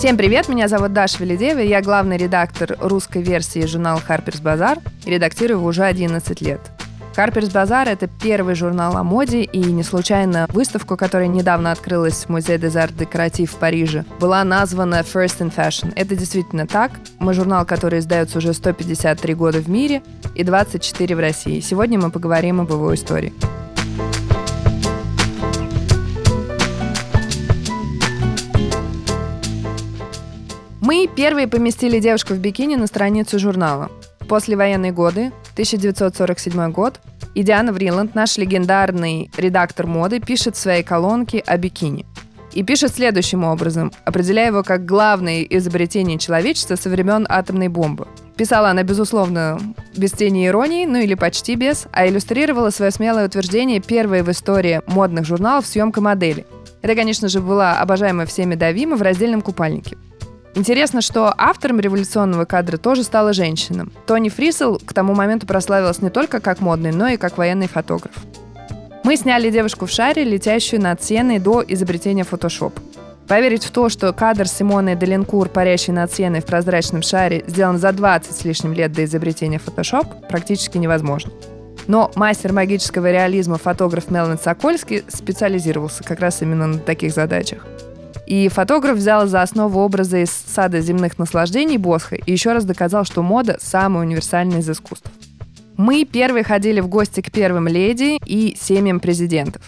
Всем привет, меня зовут Даша Велидеева, я главный редактор русской версии журнала Harper's Bazaar и редактирую его уже 11 лет. Harper's Bazaar — это первый журнал о моде, и не случайно выставку, которая недавно открылась в Музее Arts Décoratifs в Париже, была названа First in Fashion. Это действительно так. Мы журнал, который издается уже 153 года в мире и 24 в России. Сегодня мы поговорим об его истории. Мы первые поместили девушку в бикини на страницу журнала. После военные годы, 1947 год, и Диана Вриланд, наш легендарный редактор моды, пишет в своей колонке о бикини. И пишет следующим образом, определяя его как главное изобретение человечества со времен атомной бомбы. Писала она, безусловно, без тени иронии, ну или почти без, а иллюстрировала свое смелое утверждение первой в истории модных журналов съемка модели. Это, конечно же, была обожаемая всеми Давима в раздельном купальнике. Интересно, что автором революционного кадра тоже стала женщина. Тони Фрисел к тому моменту прославилась не только как модный, но и как военный фотограф. Мы сняли девушку в шаре, летящую над Сеной до изобретения Photoshop. Поверить в то, что кадр Симоны Деленкур, парящий над Сеной в прозрачном шаре, сделан за 20 с лишним лет до изобретения Photoshop, практически невозможно. Но мастер магического реализма фотограф Мелвин Сокольский специализировался как раз именно на таких задачах. И фотограф взял за основу образа из сада земных наслаждений Босха и еще раз доказал, что мода – самая универсальная из искусств. Мы первые ходили в гости к первым леди и семьям президентов.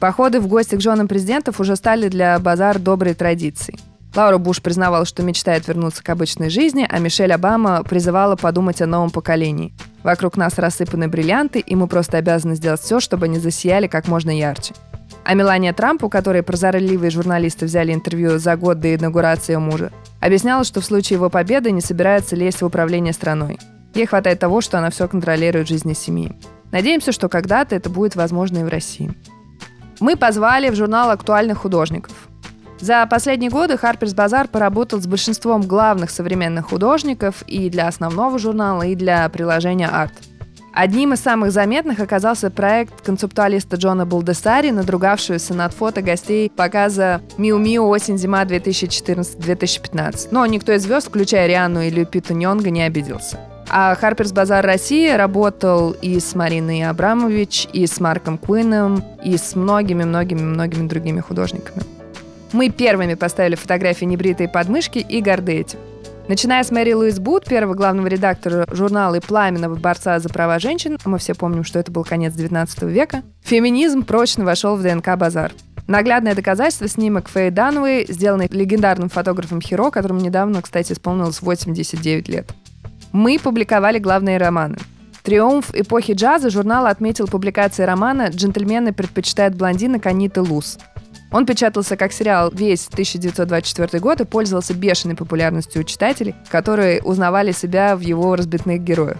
Походы в гости к женам президентов уже стали для базар доброй традицией. Лаура Буш признавала, что мечтает вернуться к обычной жизни, а Мишель Обама призывала подумать о новом поколении. Вокруг нас рассыпаны бриллианты, и мы просто обязаны сделать все, чтобы они засияли как можно ярче. А Мелания Трамп, у которой прозорливые журналисты взяли интервью за год до инаугурации мужа, объясняла, что в случае его победы не собирается лезть в управление страной. Ей хватает того, что она все контролирует в жизни семьи. Надеемся, что когда-то это будет возможно и в России. Мы позвали в журнал актуальных художников. За последние годы Harper's Bazaar поработал с большинством главных современных художников и для основного журнала, и для приложения Art – Одним из самых заметных оказался проект концептуалиста Джона Булдесари, надругавшегося над фото гостей показа «Миу-Миу. Осень-зима 2014-2015». Но никто из звезд, включая Риану или Питу Ньонга, не обиделся. А Harper's Bazaar России работал и с Мариной Абрамович, и с Марком Куином, и с многими-многими-многими другими художниками. Мы первыми поставили фотографии небритой подмышки и горды этим. Начиная с Мэри Луис Бут, первого главного редактора журнала и пламенного борца за права женщин, мы все помним, что это был конец 19 века, феминизм прочно вошел в ДНК базар. Наглядное доказательство – снимок Фэй Дануэй, сделанный легендарным фотографом Хиро, которому недавно, кстати, исполнилось 89 лет. Мы публиковали главные романы. «Триумф эпохи джаза» журнал отметил публикацией романа «Джентльмены предпочитают блондинок Аниты Луз». Он печатался как сериал весь 1924 год и пользовался бешеной популярностью у читателей, которые узнавали себя в его разбитных героях.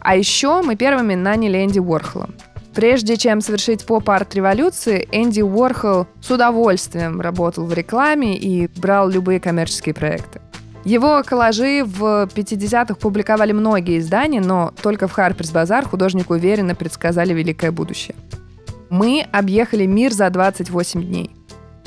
А еще мы первыми наняли Энди Уорхола. Прежде чем совершить поп-арт революции, Энди Уорхол с удовольствием работал в рекламе и брал любые коммерческие проекты. Его коллажи в 50-х публиковали многие издания, но только в Harper's Bazaar художник уверенно предсказали великое будущее. Мы объехали мир за 28 дней.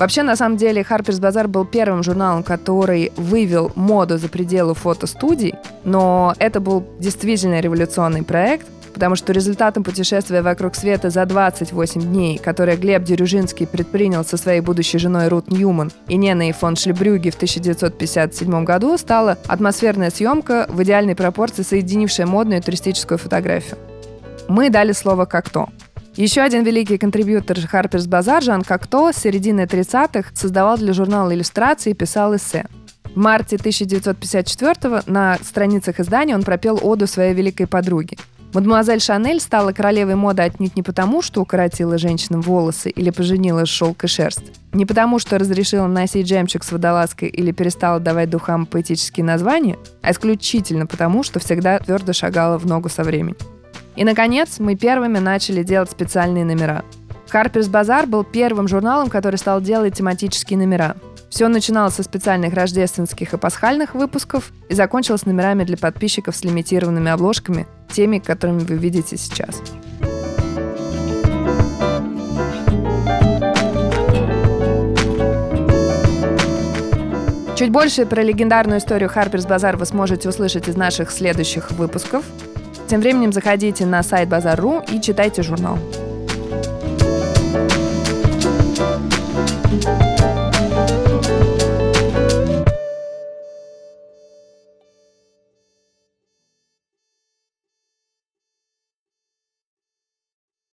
Вообще, на самом деле, Harper's Bazaar был первым журналом, который вывел моду за пределы фотостудий, но это был действительно революционный проект, потому что результатом путешествия вокруг света за 28 дней, которое Глеб Дерюжинский предпринял со своей будущей женой Рут Ньюман и Неной фон Шлебрюги в 1957 году, стала атмосферная съемка в идеальной пропорции, соединившая модную и туристическую фотографию. Мы дали слово как то. Еще один великий контрибьютор Harper's Bazaar, Жан Кокто, с середины 30-х создавал для журнала иллюстрации и писал эссе. В марте 1954 на страницах издания он пропел оду своей великой подруге. Мадемуазель Шанель стала королевой моды отнюдь не потому, что укоротила женщинам волосы или поженила шелк и шерсть. Не потому, что разрешила носить жемчуг с водолазкой или перестала давать духам поэтические названия, а исключительно потому, что всегда твердо шагала в ногу со временем. И, наконец, мы первыми начали делать специальные номера. Harper's Bazaar был первым журналом, который стал делать тематические номера. Все начиналось со специальных рождественских и пасхальных выпусков и закончилось номерами для подписчиков с лимитированными обложками, теми, которыми вы видите сейчас. Чуть больше про легендарную историю Harper's Bazaar вы сможете услышать из наших следующих выпусков. Тем временем заходите на сайт Базар.ру и читайте журнал.